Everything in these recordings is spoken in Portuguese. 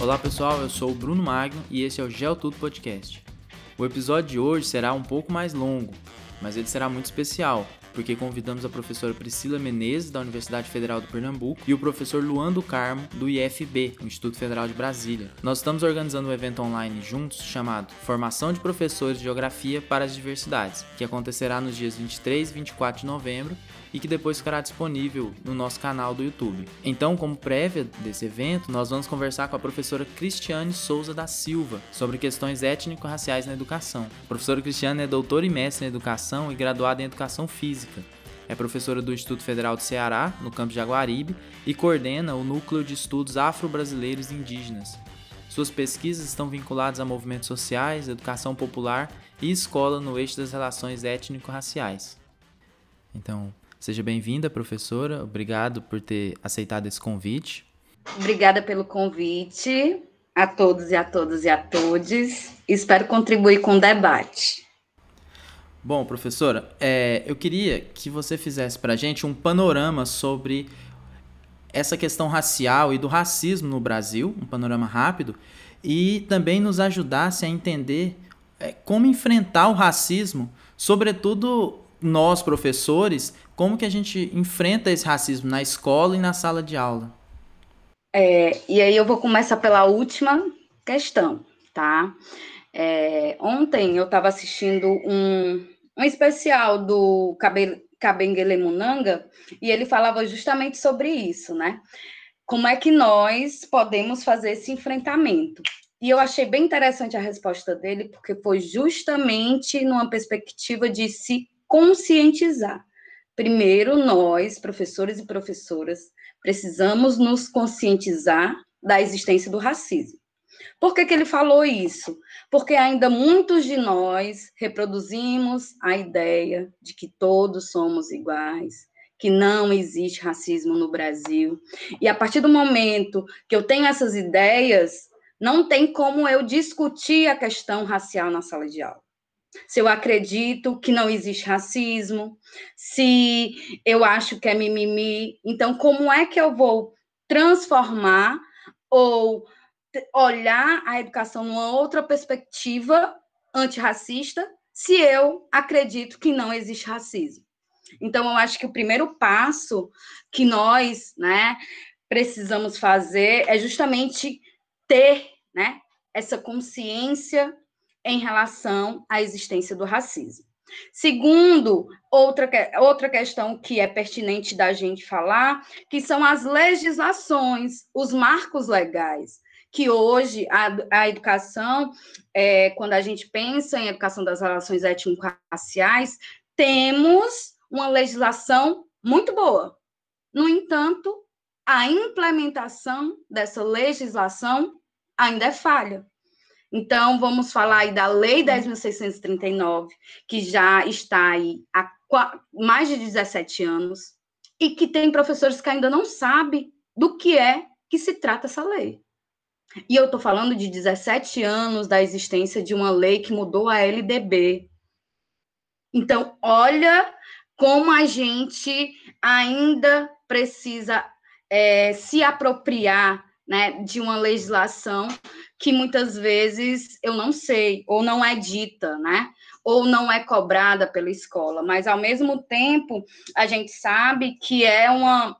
Olá pessoal, eu sou o Bruno Magno e esse é o Geotudo Podcast. O episódio de hoje será um pouco mais longo, mas ele será muito especial, porque convidamos a professora Priscila Menezes, da Universidade Federal do Pernambuco, e o professor Luan do Carmo, do IFB, Instituto Federal de Brasília. Nós estamos organizando um evento online juntos chamado Formação de Professores de Geografia para as Diversidades, que acontecerá nos dias 23 e 24 de novembro e que depois ficará disponível no nosso canal do YouTube. Então, como prévia desse evento, nós vamos conversar com a professora Cristiane Souza da Silva sobre questões étnico-raciais na educação. A professora Cristiane é doutora e mestre em educação e graduada em educação física. É professora do Instituto Federal do Ceará, no campus de Jaguaribe, e coordena o Núcleo de Estudos Afro-Brasileiros e Indígenas. Suas pesquisas estão vinculadas a movimentos sociais, educação popular e escola no eixo das relações étnico-raciais. Então, Seja bem-vinda, professora. Obrigado por ter aceitado esse convite. Obrigada pelo convite a todos e a todas e a todos. Espero contribuir com o debate. Bom, professora, é, eu queria que você fizesse para a gente um panorama sobre essa questão racial e do racismo no Brasil, um panorama rápido, e também nos ajudasse a entender é, como enfrentar o racismo, sobretudo nós, professores, como que a gente enfrenta esse racismo na escola e na sala de aula? É, e aí eu vou começar pela última questão, tá? É, ontem eu estava assistindo um, um especial do Kabengele Munanga e ele falava justamente sobre isso, né? Como é que nós podemos fazer esse enfrentamento? E eu achei bem interessante a resposta dele, porque foi justamente numa perspectiva de se conscientizar. Primeiro, nós, professores e professoras, precisamos nos conscientizar da existência do racismo. Por que, que ele falou isso? Porque ainda muitos de nós reproduzimos a ideia de que todos somos iguais, que não existe racismo no Brasil. E a partir do momento que eu tenho essas ideias, não tem como eu discutir a questão racial na sala de aula se eu acredito que não existe racismo, se eu acho que é mimimi. Então, como é que eu vou transformar ou olhar a educação numa outra perspectiva antirracista se eu acredito que não existe racismo? Então, eu acho que o primeiro passo que nós, né, precisamos fazer é justamente ter, né, essa consciência em relação à existência do racismo. Segundo, outra, outra questão que é pertinente da gente falar, que são as legislações, os marcos legais, que hoje a, a educação, é, quando a gente pensa em educação das relações étnico-raciais, temos uma legislação muito boa. No entanto, a implementação dessa legislação ainda é falha. Então, vamos falar aí da Lei 10.639, que já está aí há mais de 17 anos, e que tem professores que ainda não sabem do que é que se trata essa lei. E eu estou falando de 17 anos da existência de uma lei que mudou a LDB. Então, olha como a gente ainda precisa é, se apropriar né, de uma legislação que muitas vezes eu não sei, ou não é dita, né? Ou não é cobrada pela escola, mas ao mesmo tempo a gente sabe que é uma,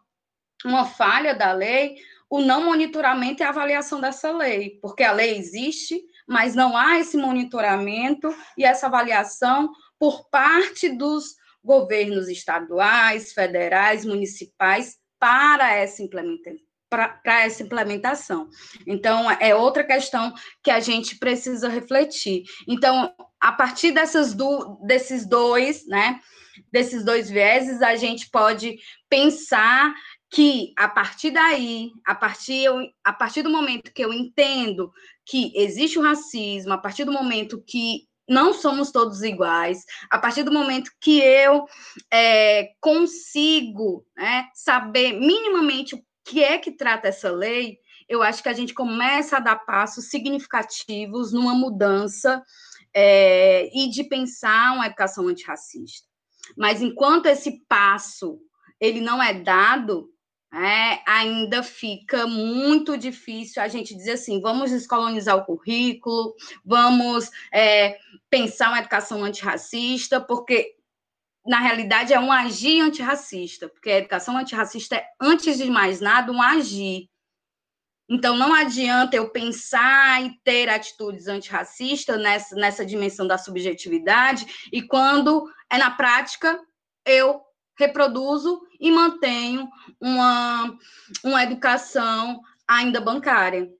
uma falha da lei o não monitoramento e avaliação dessa lei, porque a lei existe, mas não há esse monitoramento e essa avaliação por parte dos governos estaduais, federais, municipais para essa implementação para essa implementação. Então, é outra questão que a gente precisa refletir. Então, a partir dessas do, desses dois, né, desses dois vieses, a gente pode pensar que a partir daí, a partir, a partir do momento que eu entendo que existe o racismo, a partir do momento que não somos todos iguais, a partir do momento que eu é, consigo né, saber minimamente o que é que trata essa lei, eu acho que a gente começa a dar passos significativos numa mudança é, e de pensar uma educação antirracista. Mas enquanto esse passo ele não é dado, é, ainda fica muito difícil a gente dizer assim: vamos descolonizar o currículo, vamos é, pensar uma educação antirracista, porque na realidade é um agir antirracista, porque a educação antirracista é, antes de mais nada, um agir. Então, não adianta eu pensar e ter atitudes antirracistas nessa, nessa dimensão da subjetividade, e quando é na prática, eu reproduzo e mantenho uma, uma educação ainda bancária.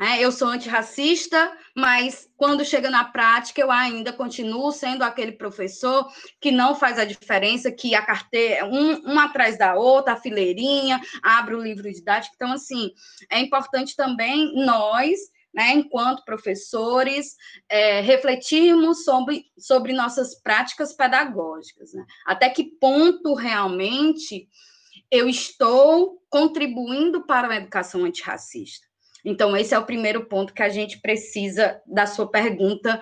É, eu sou antirracista, mas quando chega na prática, eu ainda continuo sendo aquele professor que não faz a diferença, que a carteira, um, uma atrás da outra, a fileirinha, abre o livro didático. Então, assim, é importante também nós, né, enquanto professores, é, refletirmos sobre, sobre nossas práticas pedagógicas. Né? Até que ponto realmente eu estou contribuindo para uma educação antirracista? Então, esse é o primeiro ponto que a gente precisa, da sua pergunta,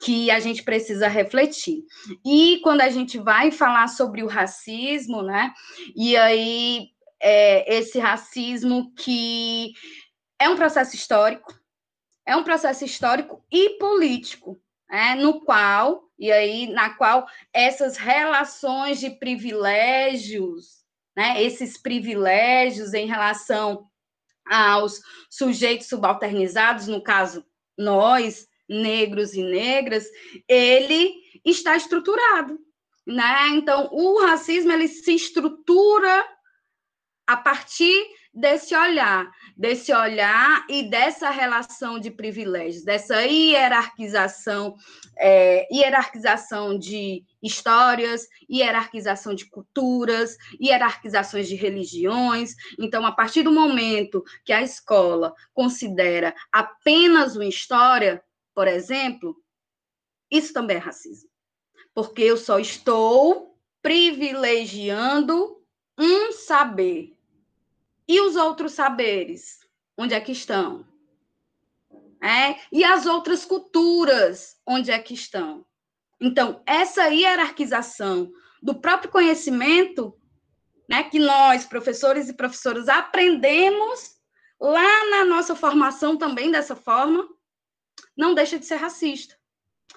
que a gente precisa refletir. E quando a gente vai falar sobre o racismo, né? E aí, é, esse racismo que é um processo histórico, é um processo histórico e político, né, no qual, e aí, na qual essas relações de privilégios, né, esses privilégios em relação aos sujeitos subalternizados, no caso, nós, negros e negras, ele está estruturado, né? Então, o racismo ele se estrutura a partir desse olhar, desse olhar e dessa relação de privilégios, dessa hierarquização, é, hierarquização de histórias, hierarquização de culturas, hierarquizações de religiões. Então, a partir do momento que a escola considera apenas uma história, por exemplo, isso também é racismo. Porque eu só estou privilegiando um saber e os outros saberes? Onde é que estão? É? E as outras culturas? Onde é que estão? Então, essa hierarquização do próprio conhecimento, né, que nós, professores e professoras, aprendemos lá na nossa formação também dessa forma, não deixa de ser racista.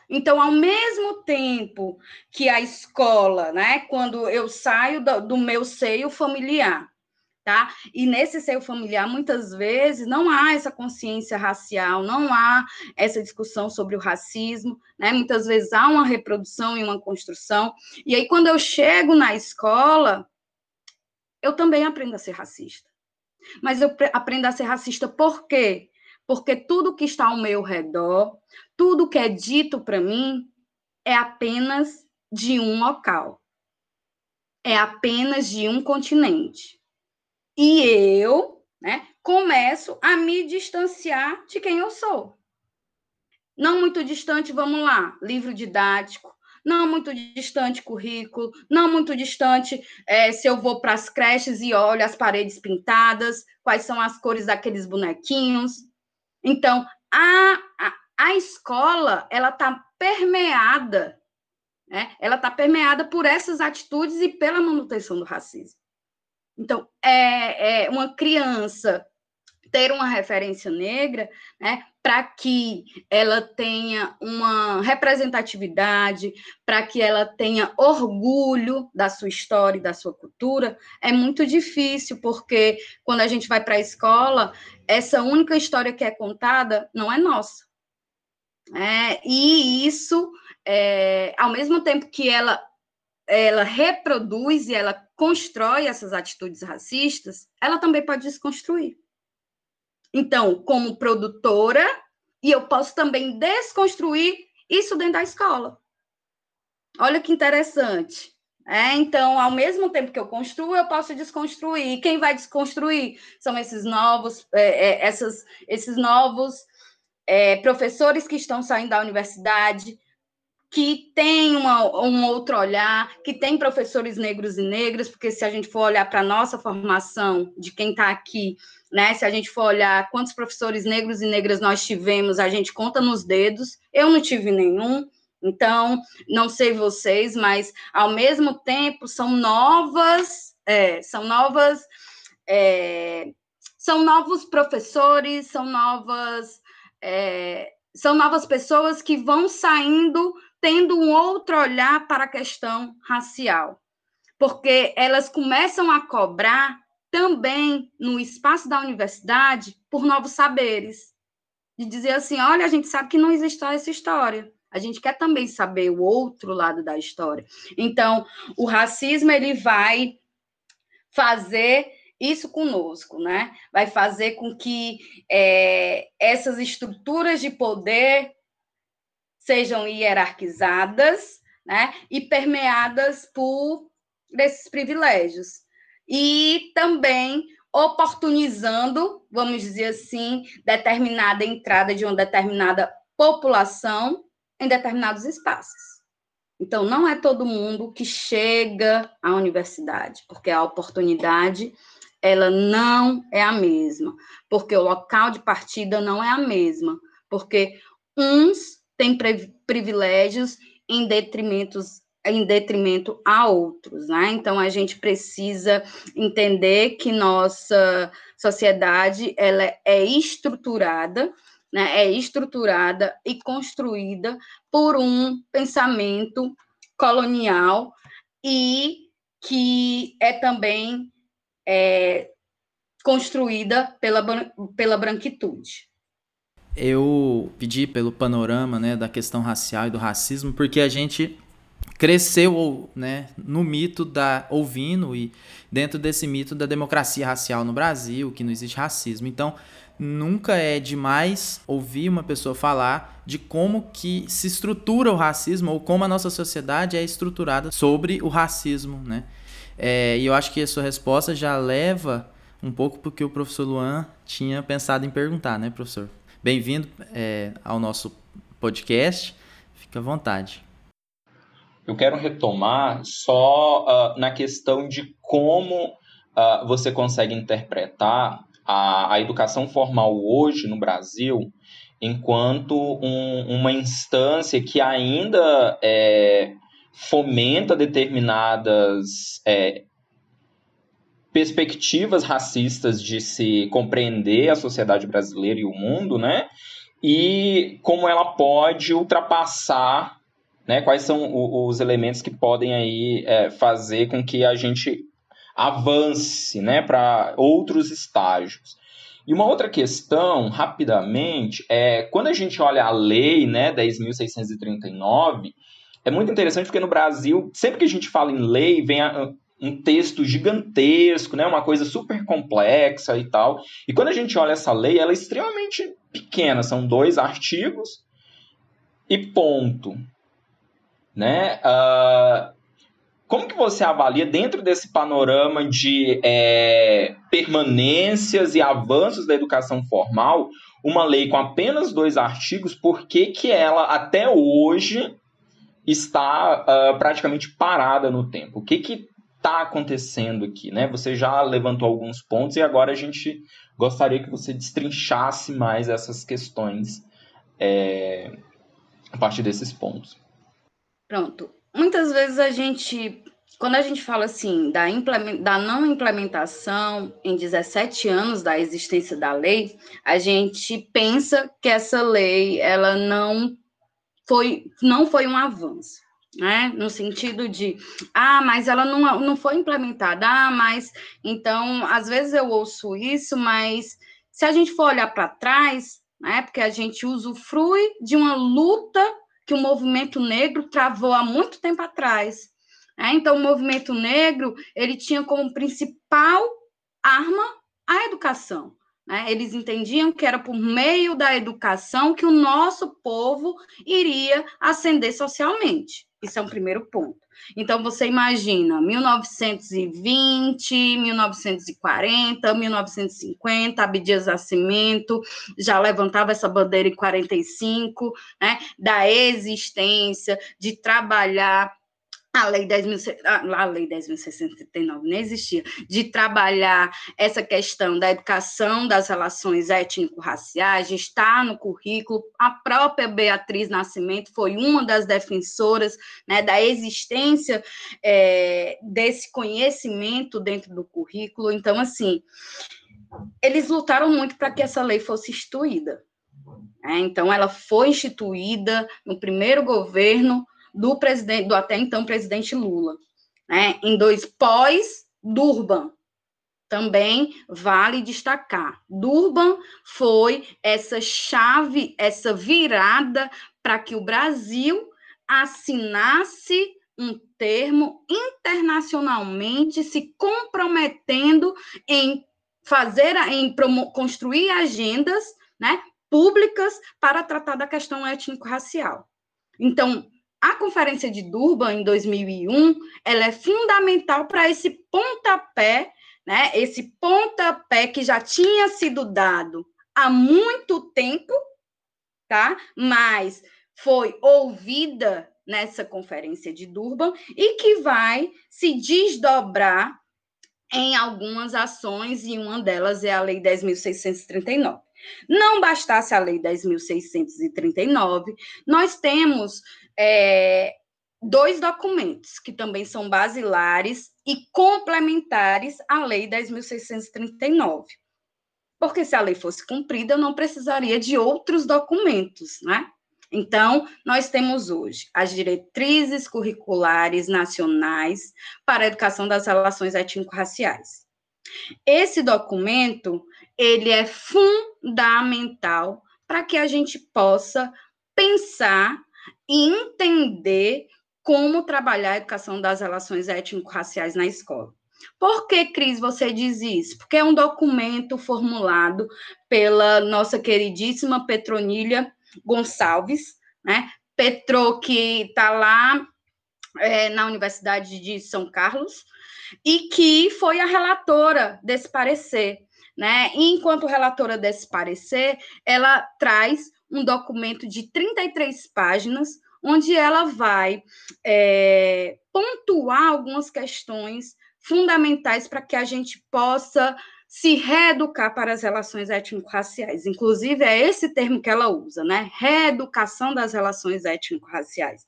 Então, ao mesmo tempo que a escola, né, quando eu saio do, do meu seio familiar, tá? E nesse seio familiar, muitas vezes, não há essa consciência racial, não há essa discussão sobre o racismo, né? Muitas vezes há uma reprodução e uma construção. E aí, quando eu chego na escola, eu também aprendo a ser racista. Mas eu aprendo a ser racista por quê? Porque tudo que está ao meu redor, tudo que é dito para mim, é apenas de um local. É apenas de um continente. E eu, né, começo a me distanciar de quem eu sou. Não muito distante, vamos lá, livro didático, não muito distante currículo, não muito distante é, se eu vou para as creches e olho as paredes pintadas, quais são as cores daqueles bonequinhos. Então, a, a, a escola, ela está permeada, né? ela está permeada por essas atitudes e pela manutenção do racismo. Então, é, é uma criança ter uma referência negra, né, para que ela tenha uma representatividade, para que ela tenha orgulho da sua história e da sua cultura, é muito difícil, porque quando a gente vai para a escola, essa única história que é contada não é nossa. É, e isso, é, ao mesmo tempo que ela ela reproduz e ela constrói essas atitudes racistas, ela também pode desconstruir. Então, como produtora, e eu posso também desconstruir isso dentro da escola. Olha que interessante. É, então, ao mesmo tempo que eu construo, eu posso desconstruir. Quem vai desconstruir são esses novos, é, é, essas, esses novos é, professores que estão saindo da universidade, que tem uma, um outro olhar, que tem professores negros e negras, porque se a gente for olhar para a nossa formação, de quem está aqui, né, se a gente for olhar quantos professores negros e negras nós tivemos, a gente conta nos dedos, eu não tive nenhum, então, não sei vocês, mas ao mesmo tempo são novas, é, são novas é, são novos professores, são novas, é, são novas pessoas que vão saindo tendo um outro olhar para a questão racial, porque elas começam a cobrar também no espaço da universidade por novos saberes, de dizer assim, olha, a gente sabe que não existe essa história, a gente quer também saber o outro lado da história. Então, o racismo ele vai fazer isso conosco, né? Vai fazer com que é, essas estruturas de poder sejam hierarquizadas, né? E permeadas por esses privilégios. E também oportunizando, vamos dizer assim, determinada entrada de uma determinada população em determinados espaços. Então, não é todo mundo que chega à universidade, porque a oportunidade ela não é a mesma, porque o local de partida não é a mesma, porque uns têm privilégios em em detrimento a outros, né? Então a gente precisa entender que nossa sociedade ela é estruturada né, é estruturada e construída por um pensamento colonial e que é também é, construída pela, pela branquitude. Eu pedi pelo panorama né, da questão racial e do racismo, porque a gente cresceu né, no mito da ouvindo e dentro desse mito da democracia racial no Brasil, que não existe racismo. Então, nunca é demais ouvir uma pessoa falar de como que se estrutura o racismo ou como a nossa sociedade é estruturada sobre o racismo, né? É, e eu acho que a sua resposta já leva um pouco porque o professor Luan tinha pensado em perguntar, né, professor? Bem-vindo é, ao nosso podcast. Fique à vontade. Eu quero retomar só uh, na questão de como uh, você consegue interpretar a, a educação formal hoje no Brasil enquanto um, uma instância que ainda é, fomenta determinadas é, perspectivas racistas de se compreender a sociedade brasileira e o mundo, né? E como ela pode ultrapassar, né? Quais são os elementos que podem aí é, fazer com que a gente avance né, para outros estágios. E uma outra questão, rapidamente, é quando a gente olha a lei né, 10.639, é muito interessante porque no Brasil, sempre que a gente fala em lei, vem a, um texto gigantesco, né, uma coisa super complexa e tal. E quando a gente olha essa lei, ela é extremamente pequena, são dois artigos e ponto. Né? Uh, como que você avalia, dentro desse panorama de é, permanências e avanços da educação formal, uma lei com apenas dois artigos, por que, que ela, até hoje, está uh, praticamente parada no tempo? O que que está acontecendo aqui? Né? Você já levantou alguns pontos e agora a gente gostaria que você destrinchasse mais essas questões é, a partir desses pontos. Pronto muitas vezes a gente, quando a gente fala assim da, da não implementação em 17 anos da existência da lei, a gente pensa que essa lei ela não foi, não foi um avanço. Né? No sentido de, ah, mas ela não, não foi implementada, ah, mas então, às vezes eu ouço isso, mas se a gente for olhar para trás, né, porque a gente usufrui de uma luta que o movimento negro travou há muito tempo atrás. É, então, o movimento negro ele tinha como principal arma a educação. Né? Eles entendiam que era por meio da educação que o nosso povo iria ascender socialmente. Isso é um primeiro ponto. Então, você imagina 1920, 1940, 1950, Abdias Nascimento já levantava essa bandeira em 45, né, da existência, de trabalhar a lei 10.000, a lei 10.639 nem existia, de trabalhar essa questão da educação das relações étnico-raciais, está no currículo, a própria Beatriz Nascimento foi uma das defensoras né, da existência é, desse conhecimento dentro do currículo, então, assim, eles lutaram muito para que essa lei fosse instituída, né? então, ela foi instituída no primeiro governo do presidente, do até então presidente Lula, né? Em dois pós Durban. Também vale destacar. Durban foi essa chave, essa virada para que o Brasil assinasse um termo internacionalmente se comprometendo em fazer, em construir agendas, né, públicas para tratar da questão étnico-racial. Então, a Conferência de Durban, em 2001, ela é fundamental para esse pontapé, né? Esse pontapé que já tinha sido dado há muito tempo, tá? Mas foi ouvida nessa Conferência de Durban e que vai se desdobrar em algumas ações, e uma delas é a Lei 10.639. Não bastasse a Lei 10.639, nós temos é, dois documentos que também são basilares e complementares à Lei 10.639. Porque se a lei fosse cumprida, eu não precisaria de outros documentos, né? Então, nós temos hoje as diretrizes curriculares nacionais para a educação das relações étnico-raciais. Esse documento, ele é fundamental para que a gente possa pensar e entender como trabalhar a educação das relações étnico-raciais na escola. Por que, Cris, você diz isso? Porque é um documento formulado pela nossa queridíssima Petronília Gonçalves, né? Petro, que está lá é, na Universidade de São Carlos, e que foi a relatora desse parecer. Né? E enquanto relatora desse parecer, ela traz um documento de 33 páginas, onde ela vai é, pontuar algumas questões fundamentais para que a gente possa se reeducar para as relações étnico-raciais. Inclusive, é esse termo que ela usa, né? Reeducação das relações étnico-raciais.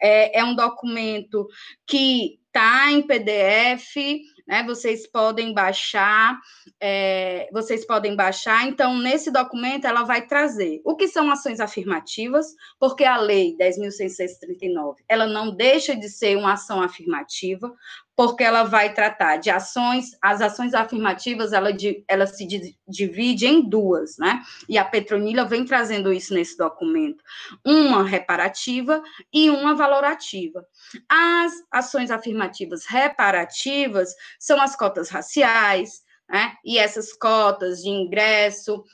É, é um documento que está em PDF, né? Vocês podem baixar, é, vocês podem baixar. Então, nesse documento, ela vai trazer o que são ações afirmativas, porque a lei 10.639, ela não deixa de ser uma ação afirmativa, porque ela vai tratar de ações, as ações afirmativas, ela, ela se divide em duas, né? E a Petronila vem trazendo isso nesse documento. Uma reparativa e uma valorativa. As ações afirmativas reparativas são as cotas raciais, né? E essas cotas de ingresso,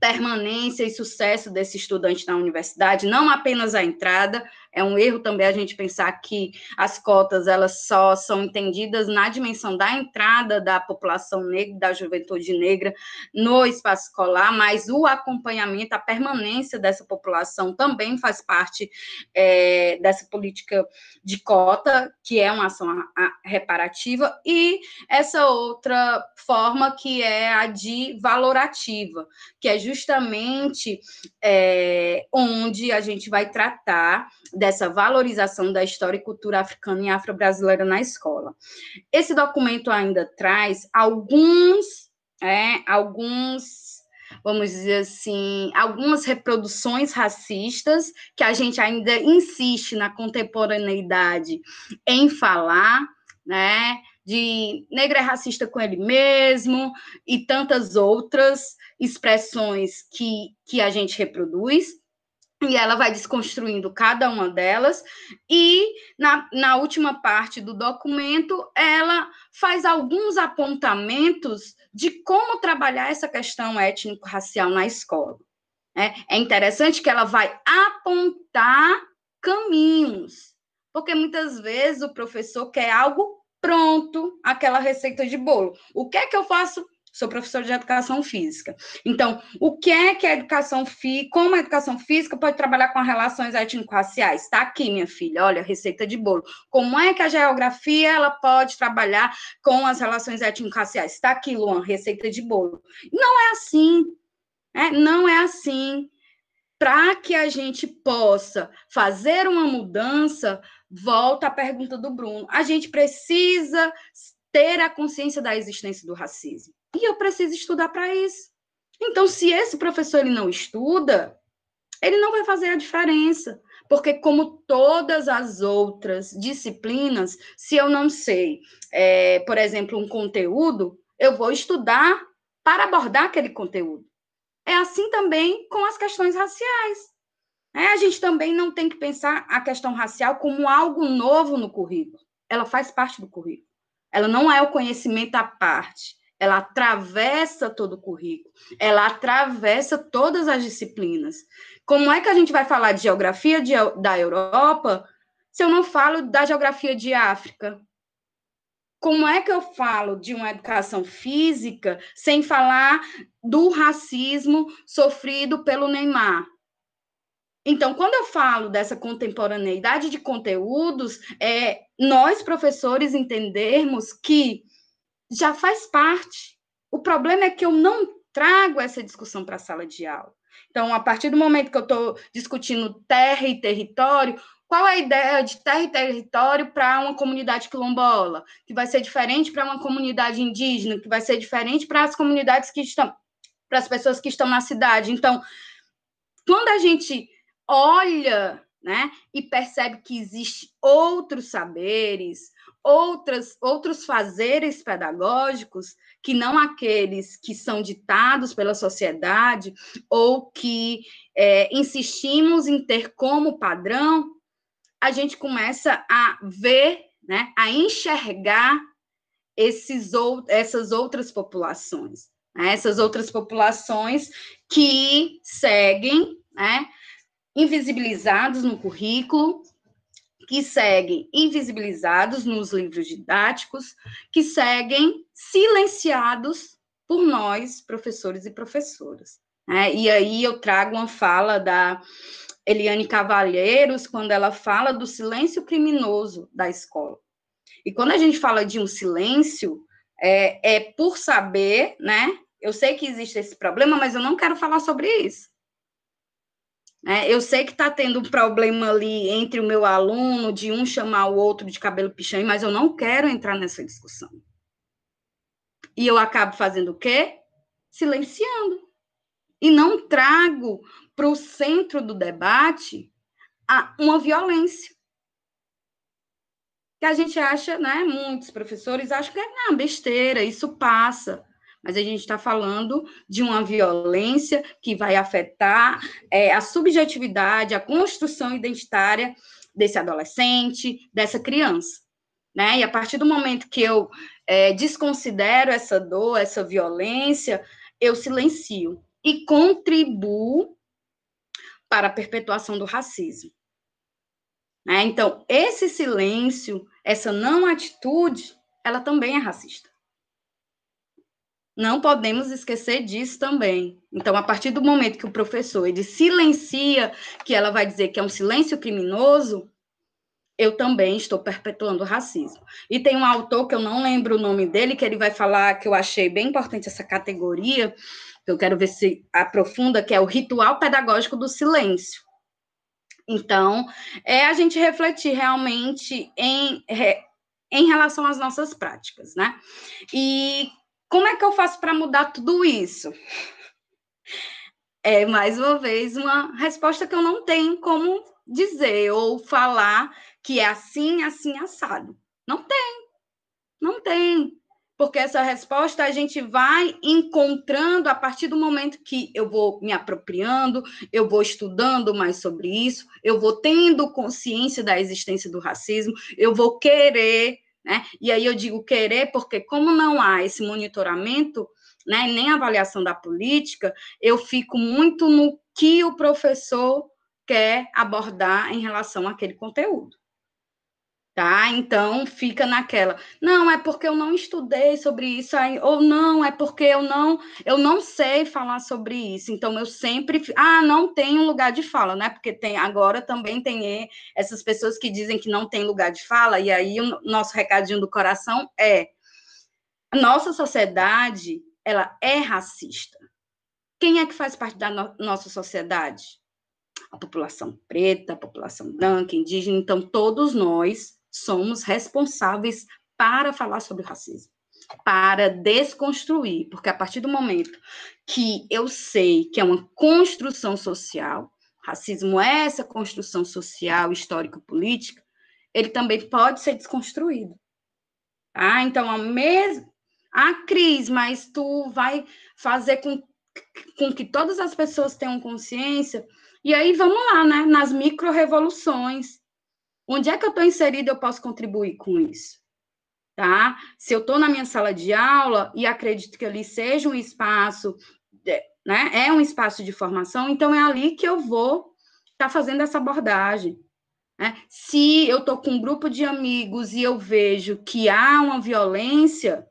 permanência e sucesso desse estudante na universidade, não apenas a entrada, é um erro também a gente pensar que as cotas elas só são entendidas na dimensão da entrada da população negra, da juventude negra no espaço escolar, mas o acompanhamento, a permanência dessa população também faz parte é, dessa política de cota, que é uma ação reparativa, e essa outra forma que é a de valorativa, que é justamente é, onde a gente vai tratar dessa valorização da história e cultura africana e afro-brasileira na escola. Esse documento ainda traz alguns, é, alguns vamos dizer assim, algumas reproduções racistas que a gente ainda insiste na contemporaneidade em falar, né? De negra é racista com ele mesmo e tantas outras expressões que, que a gente reproduz e ela vai desconstruindo cada uma delas, e na, na última parte do documento, ela faz alguns apontamentos de como trabalhar essa questão étnico-racial na escola. É, é interessante que ela vai apontar caminhos, porque muitas vezes o professor quer algo pronto, aquela receita de bolo. O que é que eu faço sou professora de educação física. Então, o que é que a educação física, como a educação física pode trabalhar com relações étnico-raciais? Está aqui, minha filha, olha, receita de bolo. Como é que a geografia ela pode trabalhar com as relações étnico-raciais? Está aqui, Luan, receita de bolo. Não é assim, né? não é assim. Para que a gente possa fazer uma mudança, volta à pergunta do Bruno. A gente precisa ter a consciência da existência do racismo. E eu preciso estudar para isso. Então, se esse professor ele não estuda, ele não vai fazer a diferença. Porque, como todas as outras disciplinas, se eu não sei, é, por exemplo, um conteúdo, eu vou estudar para abordar aquele conteúdo. É assim também com as questões raciais. É, a gente também não tem que pensar a questão racial como algo novo no currículo. Ela faz parte do currículo. Ela não é o conhecimento à parte. Ela atravessa todo o currículo. Ela atravessa todas as disciplinas. Como é que a gente vai falar de geografia de, da Europa se eu não falo da geografia de África? Como é que eu falo de uma educação física sem falar do racismo sofrido pelo Neymar? Então, quando eu falo dessa contemporaneidade de conteúdos, é nós, professores, entendermos que já faz parte. O problema é que eu não trago essa discussão para a sala de aula. Então, a partir do momento que eu estou discutindo terra e território, qual é a ideia de terra e território para uma comunidade quilombola, que vai ser diferente para uma comunidade indígena, que vai ser diferente para as comunidades que estão, para as pessoas que estão na cidade. Então, quando a gente olha né, e percebe que existem outros saberes, outras, outros fazeres pedagógicos que não aqueles que são ditados pela sociedade ou que é, insistimos em ter como padrão, a gente começa a ver, né, a enxergar esses ou, essas outras populações, né, essas outras populações que seguem né, invisibilizados no currículo, que seguem invisibilizados nos livros didáticos, que seguem silenciados por nós, professores e professoras. Né? E aí eu trago uma fala da Eliane Cavalheiros, quando ela fala do silêncio criminoso da escola. E quando a gente fala de um silêncio, é, é por saber, né? Eu sei que existe esse problema, mas eu não quero falar sobre isso. É, eu sei que está tendo um problema ali entre o meu aluno, de um chamar o outro de cabelo pichão, mas eu não quero entrar nessa discussão. E eu acabo fazendo o quê? Silenciando. E não trago para o centro do debate uma violência. Que a gente acha, né? Muitos professores acham que é não, besteira, isso passa mas a gente está falando de uma violência que vai afetar é, a subjetividade, a construção identitária desse adolescente, dessa criança. Né? E a partir do momento que eu é, desconsidero essa dor, essa violência, eu silencio e contribuo para a perpetuação do racismo. Né? Então, esse silêncio, essa não atitude, ela também é racista. Não podemos esquecer disso também. Então, a partir do momento que o professor ele silencia, que ela vai dizer que é um silêncio criminoso, eu também estou perpetuando o racismo. E tem um autor que eu não lembro o nome dele, que ele vai falar que eu achei bem importante essa categoria, que eu quero ver se aprofunda, que é o ritual pedagógico do silêncio. Então, é a gente refletir realmente em, em relação às nossas práticas, né? E como é que eu faço para mudar tudo isso? É, mais uma vez, uma resposta que eu não tenho como dizer ou falar que é assim, assim, assado. Não tem. Não tem. Porque essa resposta a gente vai encontrando a partir do momento que eu vou me apropriando, eu vou estudando mais sobre isso, eu vou tendo consciência da existência do racismo, eu vou querer né? E aí eu digo querer, porque como não há esse monitoramento, né, nem avaliação da política, eu fico muito no que o professor quer abordar em relação àquele conteúdo. Tá? Então fica naquela, não é porque eu não estudei sobre isso aí, ou não é porque eu não eu não sei falar sobre isso. Então eu sempre, ah, não tem um lugar de fala, né? Porque tem agora também tem essas pessoas que dizem que não tem lugar de fala e aí o nosso recadinho do coração é nossa sociedade, ela é racista. Quem é que faz parte da no nossa sociedade? A população preta, a população branca, indígena, então todos nós somos responsáveis para falar sobre o racismo, para desconstruir, porque a partir do momento que eu sei que é uma construção social, racismo é essa construção social, histórico-política, ele também pode ser desconstruído. Ah, então a mesma ah, Cris, mas tu vai fazer com, com que todas as pessoas tenham consciência. E aí vamos lá, né? Nas micro-revoluções. Onde é que eu estou inserida eu posso contribuir com isso? Tá? Se eu estou na minha sala de aula e acredito que ali seja um espaço, né? É um espaço de formação, então é ali que eu vou estar tá fazendo essa abordagem. Né? Se eu estou com um grupo de amigos e eu vejo que há uma violência,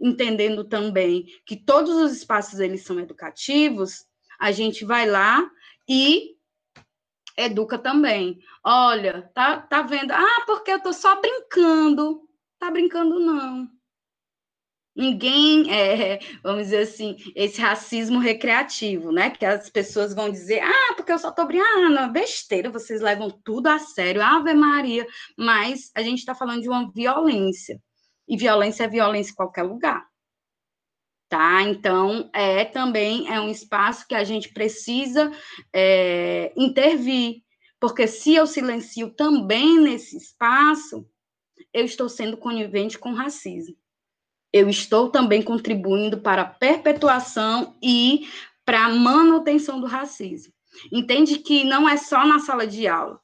entendendo também que todos os espaços eles são educativos, a gente vai lá e educa também. Olha, tá, tá vendo? Ah, porque eu tô só brincando. Tá brincando, não. Ninguém, é, vamos dizer assim, esse racismo recreativo, né? Que as pessoas vão dizer, ah, porque eu só tô brincando, ah, besteira, vocês levam tudo a sério, Ave Maria, mas a gente está falando de uma violência, e violência é violência em qualquer lugar tá? Então, é também é um espaço que a gente precisa é, intervir, porque se eu silencio também nesse espaço, eu estou sendo conivente com racismo. Eu estou também contribuindo para a perpetuação e para a manutenção do racismo. Entende que não é só na sala de aula,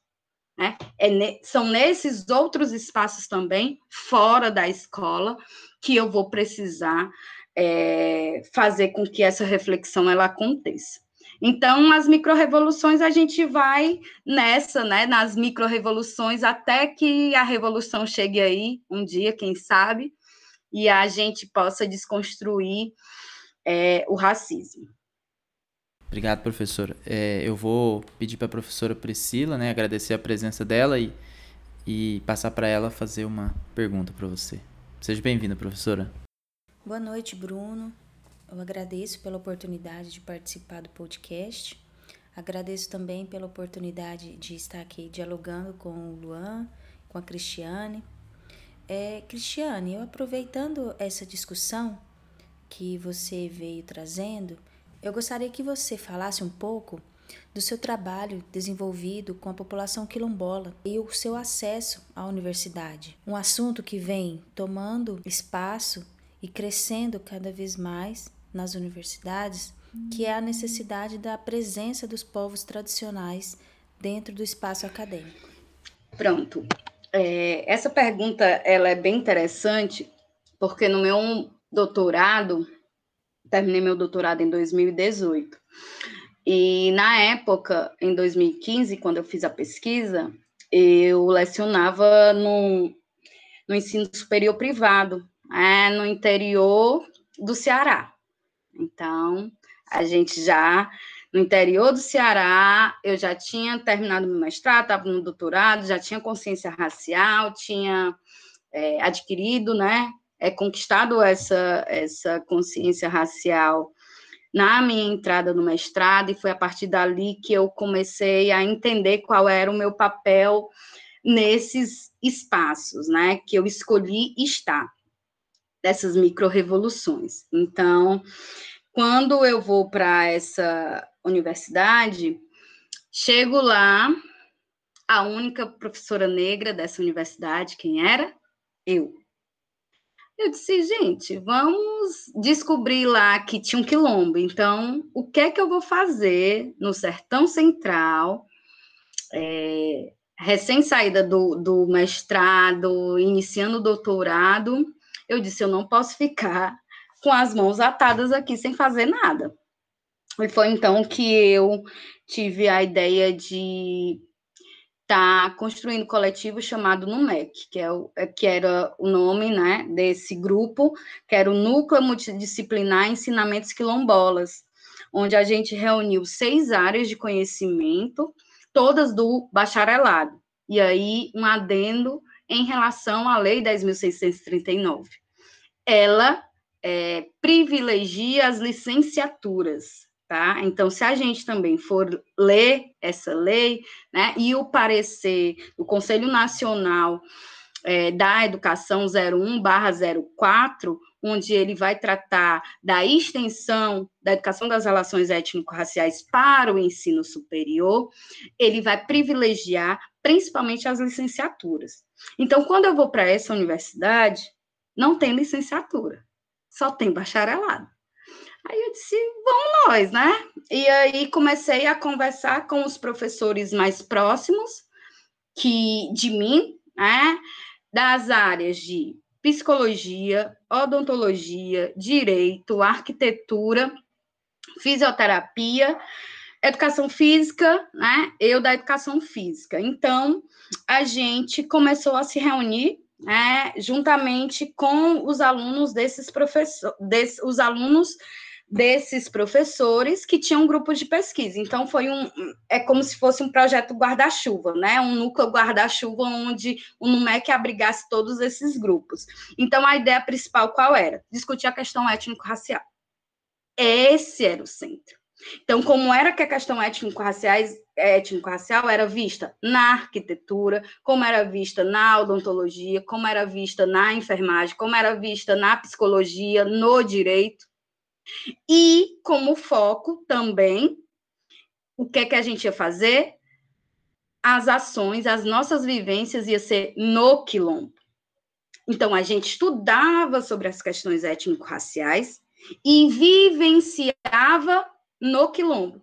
né? É ne são nesses outros espaços também, fora da escola, que eu vou precisar é, fazer com que essa reflexão ela aconteça. Então, as microrevoluções a gente vai nessa, né, nas microrevoluções até que a revolução chegue aí um dia, quem sabe, e a gente possa desconstruir é, o racismo. Obrigado, professora. É, eu vou pedir para a professora Priscila, né, agradecer a presença dela e, e passar para ela fazer uma pergunta para você. Seja bem-vinda, professora. Boa noite, Bruno. Eu agradeço pela oportunidade de participar do podcast. Agradeço também pela oportunidade de estar aqui dialogando com o Luan, com a Cristiane. É, Cristiane, eu aproveitando essa discussão que você veio trazendo, eu gostaria que você falasse um pouco do seu trabalho desenvolvido com a população quilombola e o seu acesso à universidade. Um assunto que vem tomando espaço e crescendo cada vez mais nas universidades, que é a necessidade da presença dos povos tradicionais dentro do espaço acadêmico. Pronto. É, essa pergunta ela é bem interessante, porque no meu doutorado, terminei meu doutorado em 2018, e na época, em 2015, quando eu fiz a pesquisa, eu lecionava no, no ensino superior privado, é, no interior do Ceará. Então, a gente já, no interior do Ceará, eu já tinha terminado meu mestrado, estava no doutorado, já tinha consciência racial, tinha é, adquirido, né, é, conquistado essa, essa consciência racial na minha entrada no mestrado, e foi a partir dali que eu comecei a entender qual era o meu papel nesses espaços, né, que eu escolhi estar dessas micro-revoluções. Então, quando eu vou para essa universidade, chego lá, a única professora negra dessa universidade, quem era? Eu. Eu disse, gente, vamos descobrir lá que tinha um quilombo. Então, o que é que eu vou fazer no Sertão Central, é, recém-saída do, do mestrado, iniciando o doutorado, eu disse: eu não posso ficar com as mãos atadas aqui sem fazer nada. E foi então que eu tive a ideia de está construindo um coletivo chamado NUMEC, que, é o, é, que era o nome né, desse grupo, que era o Núcleo Multidisciplinar Ensinamentos Quilombolas, onde a gente reuniu seis áreas de conhecimento, todas do bacharelado, e aí um adendo em relação à Lei 10.639. Ela é, privilegia as licenciaturas, tá? Então, se a gente também for ler essa lei, né, e o parecer do Conselho Nacional é, da Educação 01/04, onde ele vai tratar da extensão da educação das relações étnico-raciais para o ensino superior, ele vai privilegiar principalmente as licenciaturas. Então, quando eu vou para essa universidade, não tem licenciatura, só tem bacharelado. Aí eu disse, vamos nós, né? E aí comecei a conversar com os professores mais próximos que de mim, né? Das áreas de psicologia, odontologia, direito, arquitetura, fisioterapia, educação física, né? Eu da educação física. Então, a gente começou a se reunir né, juntamente com os alunos desses professores, os alunos desses professores que tinham grupos de pesquisa. Então, foi um. É como se fosse um projeto guarda-chuva, né? Um núcleo guarda-chuva onde o NUMEC abrigasse todos esses grupos. Então, a ideia principal qual era? Discutir a questão étnico-racial. Esse era o centro. Então, como era que a questão étnico-racial étnico era vista na arquitetura, como era vista na odontologia, como era vista na enfermagem, como era vista na psicologia, no direito. E como foco também, o que é que a gente ia fazer? As ações, as nossas vivências ia ser no quilombo. Então a gente estudava sobre as questões étnico-raciais e vivenciava no quilombo.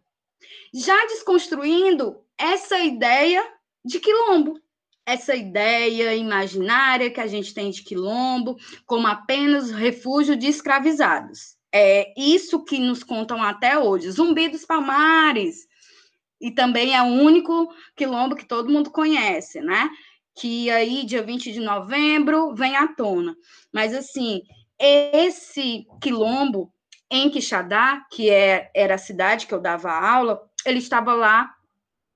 Já desconstruindo essa ideia de quilombo, essa ideia imaginária que a gente tem de quilombo como apenas refúgio de escravizados. É isso que nos contam até hoje. Zumbi dos Palmares. E também é o único quilombo que todo mundo conhece, né? Que aí, dia 20 de novembro, vem à tona. Mas, assim, esse quilombo em Quixadá, que é, era a cidade que eu dava aula, ele estava lá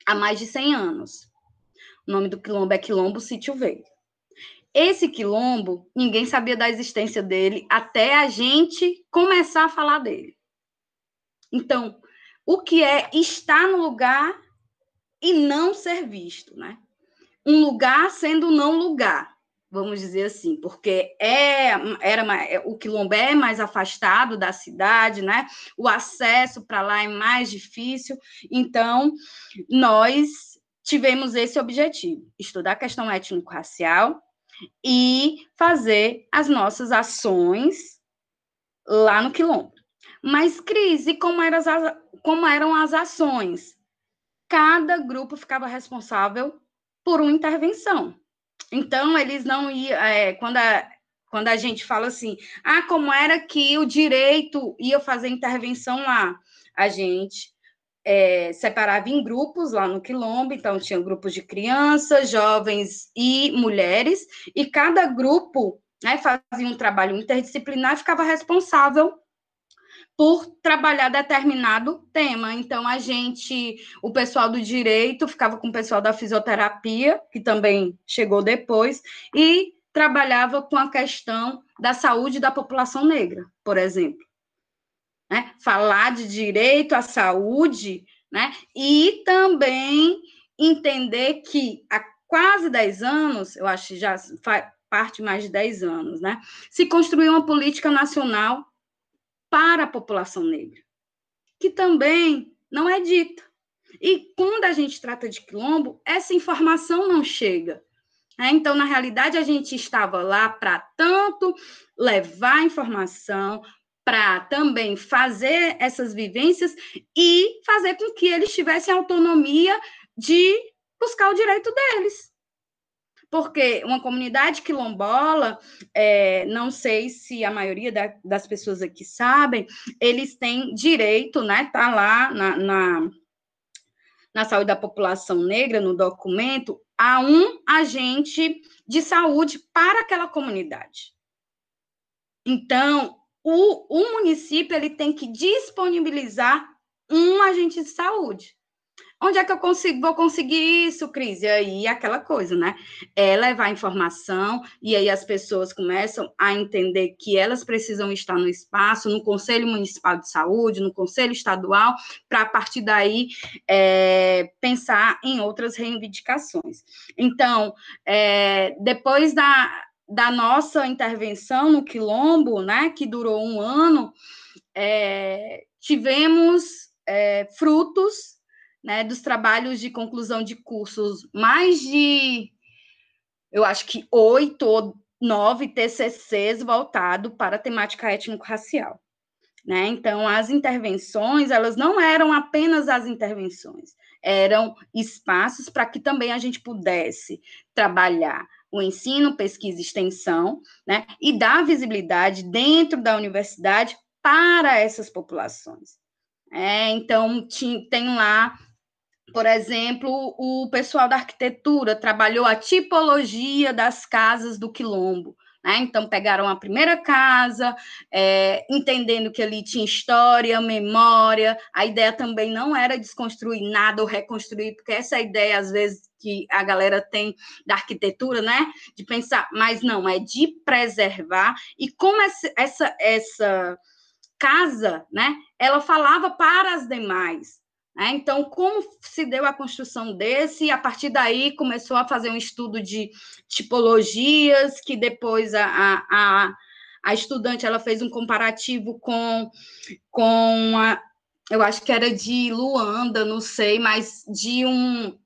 há mais de 100 anos. O nome do quilombo é Quilombo Sítio Velho. Esse quilombo, ninguém sabia da existência dele até a gente começar a falar dele. Então, o que é estar no lugar e não ser visto, né? Um lugar sendo não lugar, vamos dizer assim, porque é era é, o quilombo é mais afastado da cidade, né? O acesso para lá é mais difícil. Então, nós tivemos esse objetivo: estudar a questão étnico-racial e fazer as nossas ações lá no quilombo. Mas, Cris, e como eram as, como eram as ações? Cada grupo ficava responsável por uma intervenção. Então, eles não iam. É, quando, a, quando a gente fala assim, ah, como era que o direito ia fazer intervenção lá? A gente é, separava em grupos lá no Quilombo, então tinha grupos de crianças, jovens e mulheres, e cada grupo né, fazia um trabalho interdisciplinar e ficava responsável por trabalhar determinado tema. Então, a gente, o pessoal do direito ficava com o pessoal da fisioterapia, que também chegou depois, e trabalhava com a questão da saúde da população negra, por exemplo né? Falar de direito à saúde, né? E também entender que há quase 10 anos, eu acho que já faz parte mais de 10 anos, né? Se construiu uma política nacional para a população negra, que também não é dita. E quando a gente trata de quilombo, essa informação não chega. Né? Então, na realidade, a gente estava lá para tanto levar informação, para também fazer essas vivências e fazer com que eles tivessem autonomia de buscar o direito deles. Porque uma comunidade quilombola, é, não sei se a maioria da, das pessoas aqui sabem, eles têm direito, né? Tá lá na, na na saúde da população negra, no documento, a um agente de saúde para aquela comunidade. Então, o, o município ele tem que disponibilizar um agente de saúde. Onde é que eu consigo, vou conseguir isso, Cris? E aí, aquela coisa, né? É levar informação, e aí as pessoas começam a entender que elas precisam estar no espaço, no Conselho Municipal de Saúde, no Conselho Estadual, para, a partir daí, é, pensar em outras reivindicações. Então, é, depois da, da nossa intervenção no Quilombo, né, que durou um ano, é, tivemos é, frutos né, dos trabalhos de conclusão de cursos, mais de, eu acho que oito ou nove TCCs voltados para a temática étnico-racial. Né? Então, as intervenções, elas não eram apenas as intervenções, eram espaços para que também a gente pudesse trabalhar o ensino, pesquisa e extensão, né? e dar visibilidade dentro da universidade para essas populações. É, então, tem lá por exemplo, o pessoal da arquitetura trabalhou a tipologia das casas do quilombo. Né? Então, pegaram a primeira casa, é, entendendo que ali tinha história, memória. A ideia também não era desconstruir nada ou reconstruir, porque essa é ideia, às vezes, que a galera tem da arquitetura, né? De pensar, mas não, é de preservar. E como essa, essa, essa casa, né? Ela falava para as demais. Né? Então, como se deu a construção desse? E a partir daí começou a fazer um estudo de tipologias, que depois a, a, a estudante ela fez um comparativo com, com a, eu acho que era de Luanda, não sei, mas de um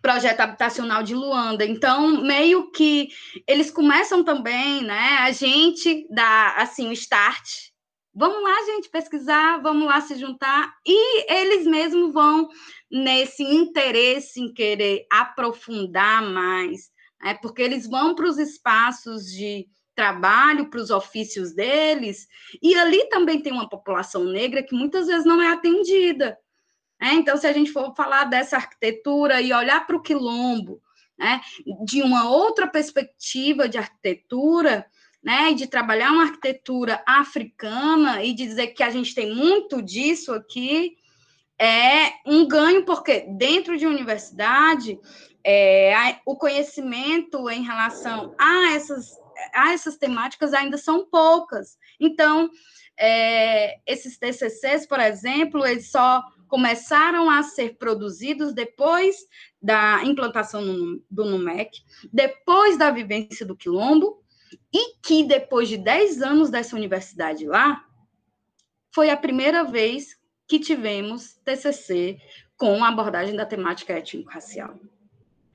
projeto habitacional de Luanda. Então, meio que eles começam também, né? A gente dá assim o start Vamos lá, gente, pesquisar, vamos lá se juntar, e eles mesmos vão nesse interesse em querer aprofundar mais, né? porque eles vão para os espaços de trabalho, para os ofícios deles, e ali também tem uma população negra que muitas vezes não é atendida. Né? Então, se a gente for falar dessa arquitetura e olhar para o quilombo, né, de uma outra perspectiva de arquitetura, né, de trabalhar uma arquitetura africana e dizer que a gente tem muito disso aqui, é um ganho, porque dentro de universidade, é, o conhecimento em relação a essas, a essas temáticas ainda são poucas. Então, é, esses TCCs, por exemplo, eles só começaram a ser produzidos depois da implantação do NUMEC, depois da vivência do quilombo, e que depois de 10 anos dessa universidade lá, foi a primeira vez que tivemos TCC com a abordagem da temática étnico-racial.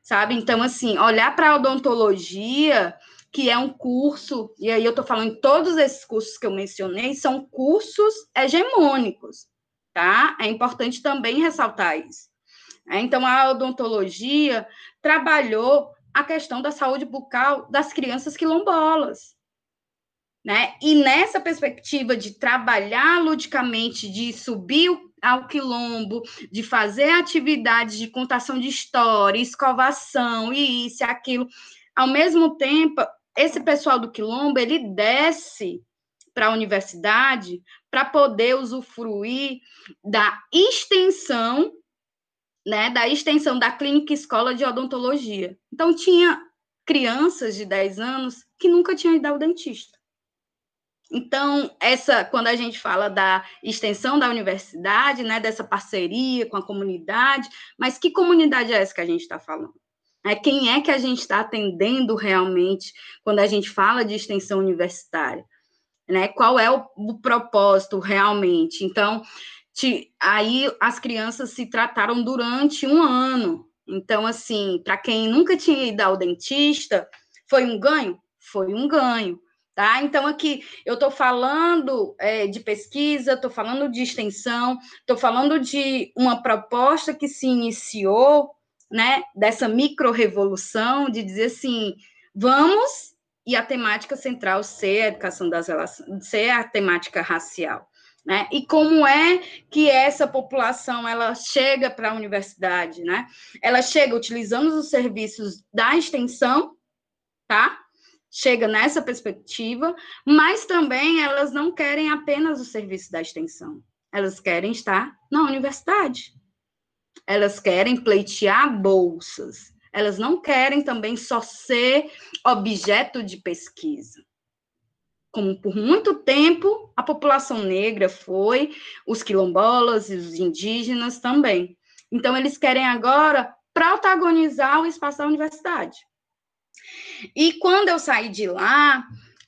Sabe? Então, assim, olhar para a odontologia, que é um curso, e aí eu estou falando todos esses cursos que eu mencionei, são cursos hegemônicos, tá? É importante também ressaltar isso. Então, a odontologia trabalhou a questão da saúde bucal das crianças quilombolas. Né? E nessa perspectiva de trabalhar ludicamente, de subir ao quilombo, de fazer atividades de contação de história, escovação e isso e aquilo, ao mesmo tempo, esse pessoal do quilombo, ele desce para a universidade para poder usufruir da extensão né, da extensão da clínica escola de odontologia. Então, tinha crianças de 10 anos que nunca tinham ido ao dentista. Então, essa, quando a gente fala da extensão da universidade, né, dessa parceria com a comunidade, mas que comunidade é essa que a gente está falando? É, quem é que a gente está atendendo realmente quando a gente fala de extensão universitária? Né? Qual é o, o propósito realmente? Então, aí as crianças se trataram durante um ano. Então, assim, para quem nunca tinha ido ao dentista, foi um ganho? Foi um ganho. Tá? Então, aqui eu estou falando é, de pesquisa, estou falando de extensão, estou falando de uma proposta que se iniciou, né, dessa micro-revolução, de dizer assim, vamos, e a temática central ser a educação das relações, ser a temática racial. Né? E como é que essa população ela chega para a universidade, né? Ela chega utilizando os serviços da extensão, tá? Chega nessa perspectiva, mas também elas não querem apenas o serviço da extensão. Elas querem estar na universidade. Elas querem pleitear bolsas. Elas não querem também só ser objeto de pesquisa como por muito tempo a população negra foi, os quilombolas e os indígenas também. Então, eles querem agora protagonizar o espaço da universidade. E quando eu saí de lá,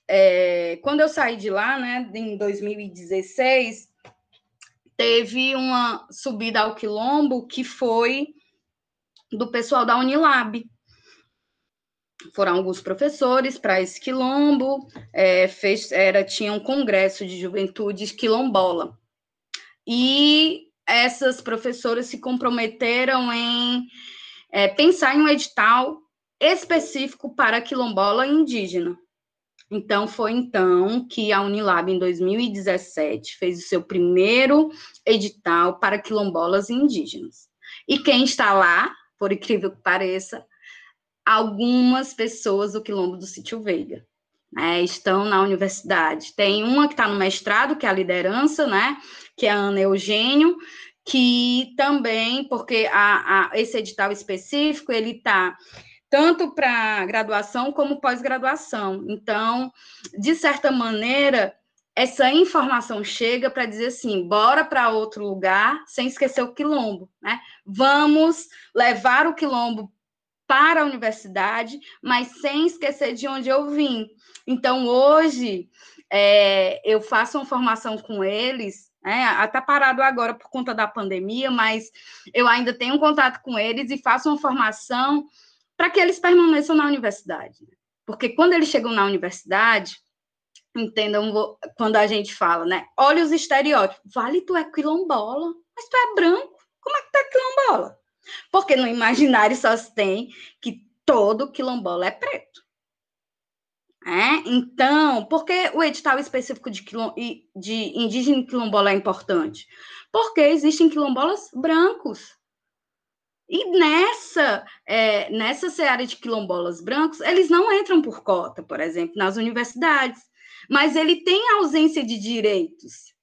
é, quando eu saí de lá, né, em 2016, teve uma subida ao quilombo que foi do pessoal da Unilab, foram alguns professores para esse quilombo, é, fez, era, tinha um congresso de juventude quilombola. E essas professoras se comprometeram em é, pensar em um edital específico para quilombola indígena. Então, foi então que a Unilab, em 2017, fez o seu primeiro edital para quilombolas indígenas. E quem está lá, por incrível que pareça, algumas pessoas do Quilombo do Sítio Veiga. Né, estão na universidade. Tem uma que está no mestrado, que é a liderança, né? Que é a Ana Eugênio, que também, porque a, a esse edital específico, ele está tanto para graduação como pós-graduação. Então, de certa maneira, essa informação chega para dizer assim: bora para outro lugar, sem esquecer o quilombo, né? Vamos levar o quilombo para a universidade, mas sem esquecer de onde eu vim. Então, hoje, é, eu faço uma formação com eles, né, está parado agora por conta da pandemia, mas eu ainda tenho contato com eles e faço uma formação para que eles permaneçam na universidade. Porque quando eles chegam na universidade, entendam quando a gente fala, né? Olha os estereótipos. Vale, tu é quilombola, mas tu é branco. Como é que tu é quilombola? Porque no imaginário só se tem que todo quilombola é preto. É? Então, por que o edital específico de, quilom, de indígena quilombola é importante? Porque existem quilombolas brancos. E nessa, é, nessa seara de quilombolas brancos, eles não entram por cota, por exemplo, nas universidades, mas ele tem ausência de direitos.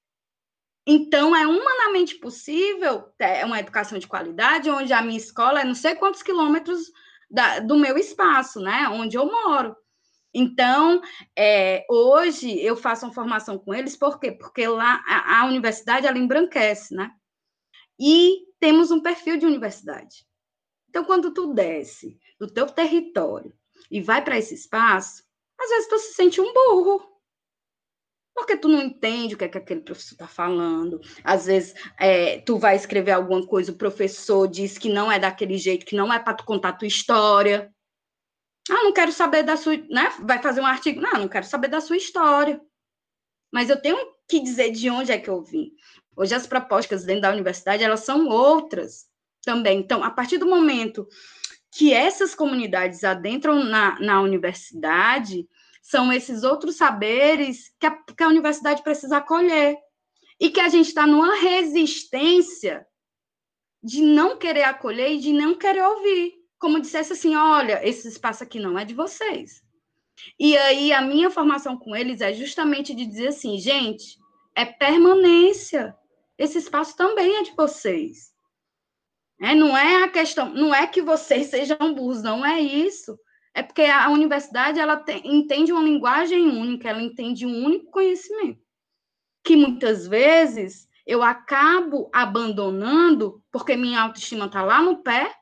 Então, é humanamente possível ter uma educação de qualidade, onde a minha escola é não sei quantos quilômetros da, do meu espaço, né? Onde eu moro. Então, é, hoje eu faço uma formação com eles, por quê? Porque lá a, a universidade ela embranquece, né? E temos um perfil de universidade. Então, quando tu desce do teu território e vai para esse espaço, às vezes tu se sente um burro, porque tu não entende o que, é que aquele professor está falando. Às vezes, é, tu vai escrever alguma coisa, o professor diz que não é daquele jeito, que não é para tu contar tua história. Ah, não quero saber da sua, né? Vai fazer um artigo. Não, não quero saber da sua história. Mas eu tenho que dizer de onde é que eu vim. Hoje as propostas dentro da universidade, elas são outras também. Então, a partir do momento que essas comunidades adentram na, na universidade, são esses outros saberes que a, que a universidade precisa acolher. E que a gente está numa resistência de não querer acolher e de não querer ouvir. Como dissesse assim: olha, esse espaço aqui não é de vocês. E aí a minha formação com eles é justamente de dizer assim, gente, é permanência. Esse espaço também é de vocês. É, não é a questão, não é que vocês sejam burros, não é isso. É porque a universidade ela entende uma linguagem única, ela entende um único conhecimento, que muitas vezes eu acabo abandonando porque minha autoestima está lá no pé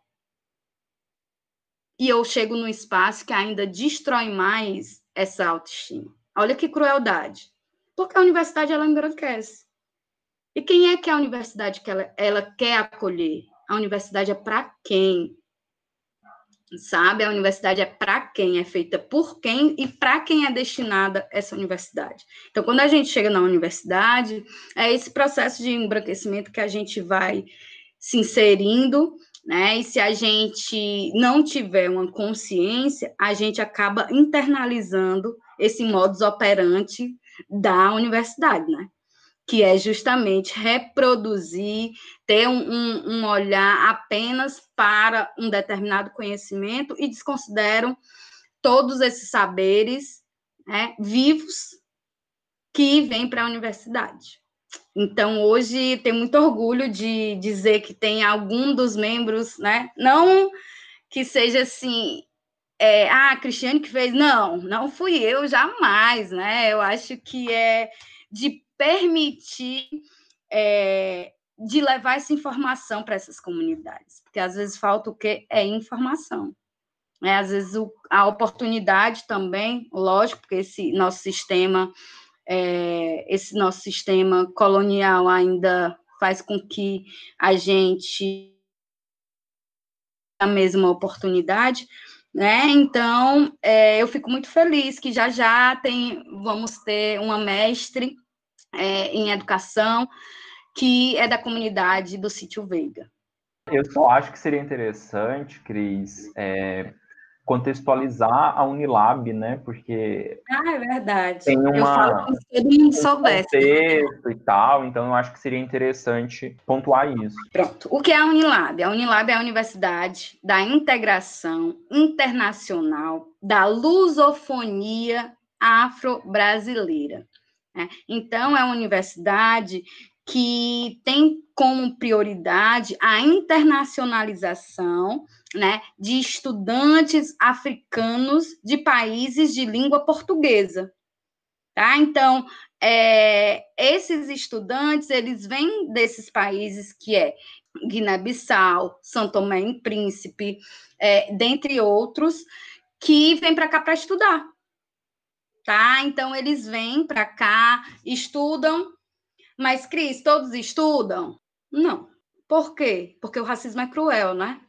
e eu chego no espaço que ainda destrói mais essa autoestima. Olha que crueldade. Porque a universidade ela embranquece. E quem é que a universidade que ela, ela quer acolher? A universidade é para quem? Sabe? A universidade é para quem, é feita por quem e para quem é destinada essa universidade. Então, quando a gente chega na universidade, é esse processo de embranquecimento que a gente vai se inserindo, né? E se a gente não tiver uma consciência, a gente acaba internalizando esse modus operandi da universidade, né? Que é justamente reproduzir, ter um, um, um, olhar apenas para um determinado conhecimento e desconsideram todos esses saberes né, vivos que vêm para a universidade. Então, hoje, tenho muito orgulho de dizer que tem algum dos membros, né? Não que seja assim, é, ah, a Cristiane que fez. Não, não fui eu, jamais, né? Eu acho que é de permitir, é, de levar essa informação para essas comunidades, porque às vezes falta o que é informação. Né? Às vezes o, a oportunidade também, lógico, porque esse nosso sistema, é, esse nosso sistema colonial ainda faz com que a gente a mesma oportunidade, né? Então, é, eu fico muito feliz que já já tem, vamos ter uma mestre é, em educação que é da comunidade do Sítio Veiga. Eu só acho que seria interessante, Cris, é, contextualizar a Unilab, né? Porque. Ah, é verdade. Tem uma, eu falo como se todo mundo soubesse. Contexto e tal, então eu acho que seria interessante pontuar isso. Pronto. O que é a Unilab? A Unilab é a Universidade da Integração Internacional da Lusofonia Afro-Brasileira. Né? Então, é uma universidade que tem como prioridade a internacionalização né, de estudantes africanos de países de língua portuguesa. Tá? Então, é, esses estudantes, eles vêm desses países que é Guiné-Bissau, São Tomé e Príncipe, é, dentre outros, que vêm para cá para estudar. Tá? Então, eles vêm para cá, estudam, mas, Cris, todos estudam? Não. Por quê? Porque o racismo é cruel, né?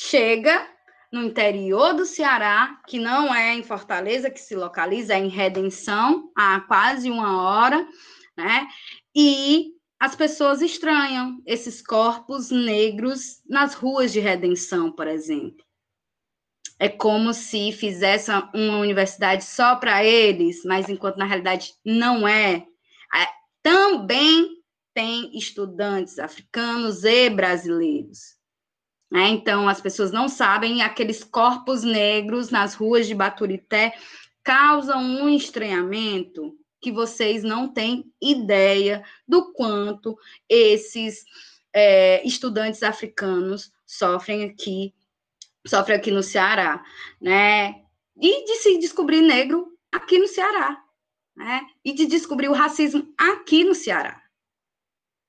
chega no interior do Ceará, que não é em Fortaleza que se localiza, é em Redenção, há quase uma hora, né? E as pessoas estranham esses corpos negros nas ruas de Redenção, por exemplo. É como se fizesse uma universidade só para eles, mas enquanto na realidade não é. é. Também tem estudantes africanos e brasileiros. Né? Então, as pessoas não sabem, aqueles corpos negros nas ruas de Baturité causam um estranhamento que vocês não têm ideia do quanto esses é, estudantes africanos sofrem aqui, sofrem aqui no Ceará, né? E de se descobrir negro aqui no Ceará, né? E de descobrir o racismo aqui no Ceará.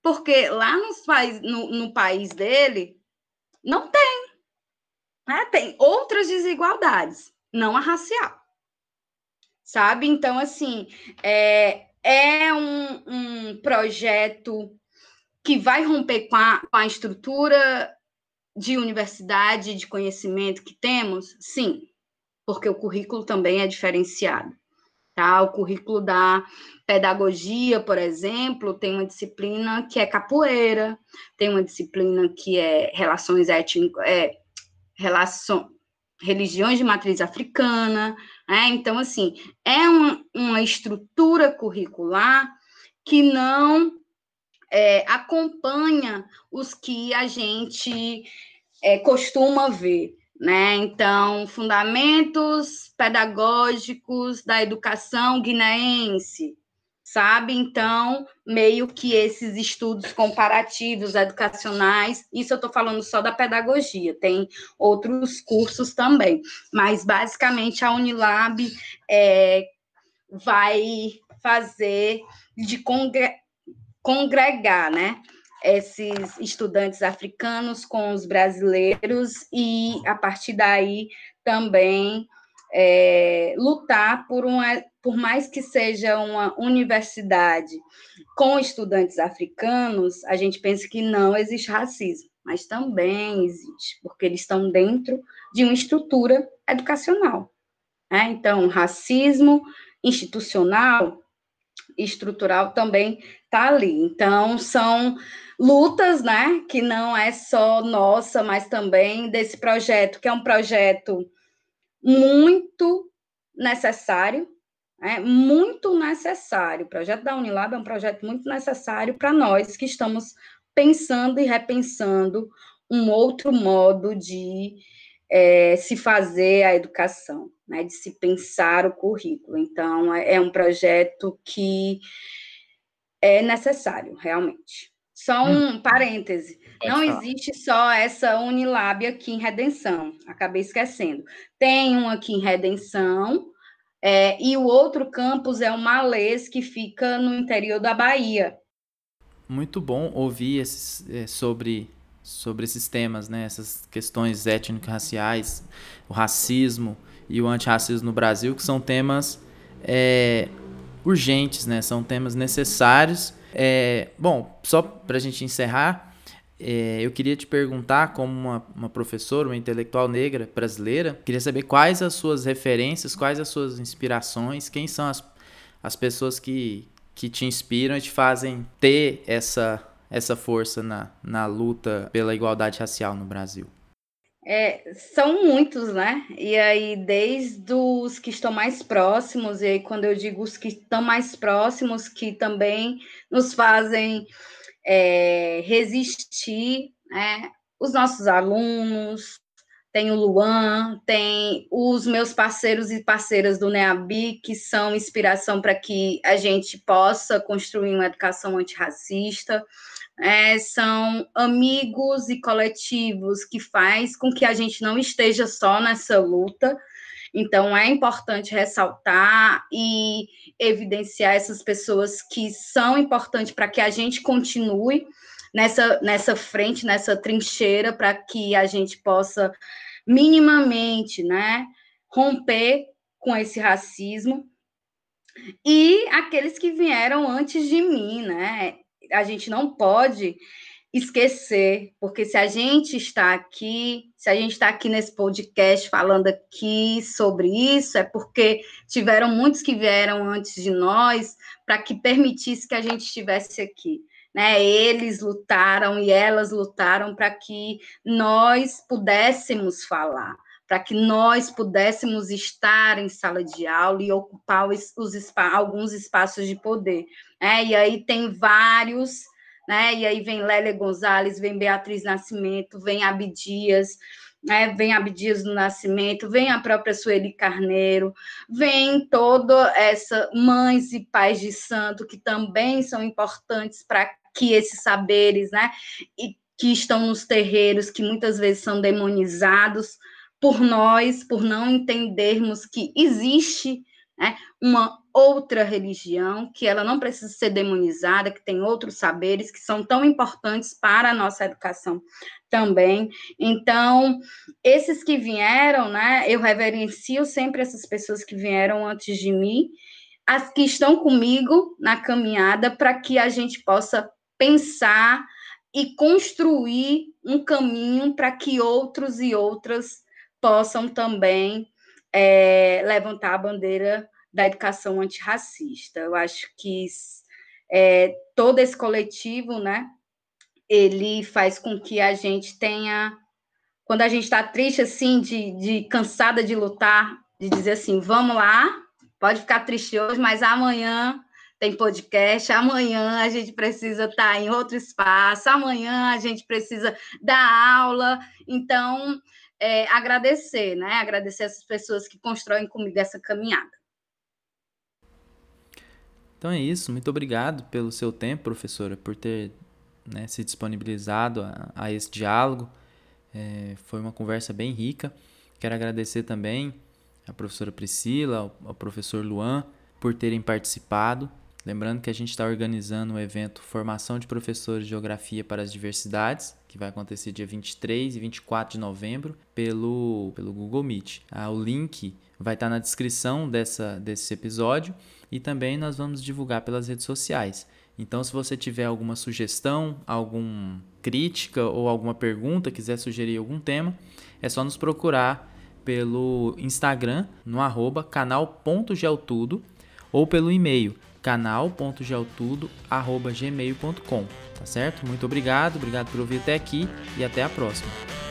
Porque lá nos, no, no país dele, não tem. Né? Tem outras desigualdades, não a racial. Sabe? Então, assim, é, é um, um projeto que vai romper com a, com a estrutura de universidade, de conhecimento que temos? Sim, porque o currículo também é diferenciado. Tá? O currículo da pedagogia, por exemplo, tem uma disciplina que é capoeira, tem uma disciplina que é relações étnicas, é, relação, religiões de matriz africana, né? então, assim, é uma, uma estrutura curricular que não é, acompanha os que a gente é, costuma ver né? Então, fundamentos pedagógicos da educação guineense, sabe? Então, meio que esses estudos comparativos educacionais, isso eu estou falando só da pedagogia, tem outros cursos também, mas basicamente a Unilab é, vai fazer de congre congregar, né? esses estudantes africanos com os brasileiros e, a partir daí, também é, lutar por, uma, por mais que seja uma universidade com estudantes africanos, a gente pensa que não existe racismo, mas também existe, porque eles estão dentro de uma estrutura educacional. Né? Então, racismo institucional estrutural também está ali. Então, são lutas, né, que não é só nossa, mas também desse projeto, que é um projeto muito necessário, é muito necessário. O projeto da Unilab é um projeto muito necessário para nós que estamos pensando e repensando um outro modo de é, se fazer a educação, né, de se pensar o currículo. Então, é, é um projeto que é necessário, realmente. Só um hum. parêntese. Pode não falar. existe só essa Unilab aqui em Redenção. Acabei esquecendo. Tem um aqui em Redenção, é, e o outro campus é o Malês, que fica no interior da Bahia. Muito bom ouvir esses, é, sobre, sobre esses temas, né? essas questões étnico-raciais, o racismo e o antirracismo no Brasil, que são temas é, urgentes, né? são temas necessários. É, bom, só para a gente encerrar, é, eu queria te perguntar, como uma, uma professora, uma intelectual negra brasileira, queria saber quais as suas referências, quais as suas inspirações, quem são as, as pessoas que, que te inspiram e te fazem ter essa, essa força na, na luta pela igualdade racial no Brasil. É, são muitos, né? E aí, desde os que estão mais próximos, e aí, quando eu digo os que estão mais próximos, que também nos fazem é, resistir, né? os nossos alunos, tem o Luan, tem os meus parceiros e parceiras do NEABI, que são inspiração para que a gente possa construir uma educação antirracista. É, são amigos e coletivos que faz com que a gente não esteja só nessa luta, então, é importante ressaltar e evidenciar essas pessoas que são importantes para que a gente continue nessa, nessa frente, nessa trincheira, para que a gente possa minimamente né, romper com esse racismo. E aqueles que vieram antes de mim, né? A gente não pode esquecer, porque se a gente está aqui, se a gente está aqui nesse podcast falando aqui sobre isso, é porque tiveram muitos que vieram antes de nós para que permitisse que a gente estivesse aqui. Né? Eles lutaram e elas lutaram para que nós pudéssemos falar, para que nós pudéssemos estar em sala de aula e ocupar os, os alguns espaços de poder. Né? E aí tem vários né? E aí vem Lélia Gonzalez, vem Beatriz Nascimento, vem Abdias, né? Vem Abdias do Nascimento, vem a própria Sueli Carneiro, vem toda essa mães e pais de santo que também são importantes para que esses saberes, né? E que estão nos terreiros, que muitas vezes são demonizados por nós, por não entendermos que existe né, uma outra religião, que ela não precisa ser demonizada, que tem outros saberes que são tão importantes para a nossa educação também. Então, esses que vieram, né, eu reverencio sempre essas pessoas que vieram antes de mim, as que estão comigo na caminhada, para que a gente possa pensar e construir um caminho para que outros e outras possam também é, levantar a bandeira da educação antirracista. Eu acho que é, todo esse coletivo, né, ele faz com que a gente tenha, quando a gente está triste, assim, de, de cansada de lutar, de dizer assim, vamos lá, pode ficar triste hoje, mas amanhã tem podcast, amanhã a gente precisa estar tá em outro espaço, amanhã a gente precisa dar aula. Então, é, agradecer, né? Agradecer essas pessoas que constroem comigo essa caminhada. Então é isso. Muito obrigado pelo seu tempo, professora, por ter né, se disponibilizado a, a esse diálogo. É, foi uma conversa bem rica. Quero agradecer também a professora Priscila, ao, ao professor Luan, por terem participado. Lembrando que a gente está organizando o evento Formação de Professores de Geografia para as Diversidades, que vai acontecer dia 23 e 24 de novembro pelo, pelo Google Meet. Ah, o link vai estar na descrição dessa, desse episódio e também nós vamos divulgar pelas redes sociais. Então, se você tiver alguma sugestão, alguma crítica ou alguma pergunta, quiser sugerir algum tema, é só nos procurar pelo Instagram no arroba canal.geltudo ou pelo e-mail canal.geltudo.gmail.com, tá certo? Muito obrigado, obrigado por ouvir até aqui e até a próxima.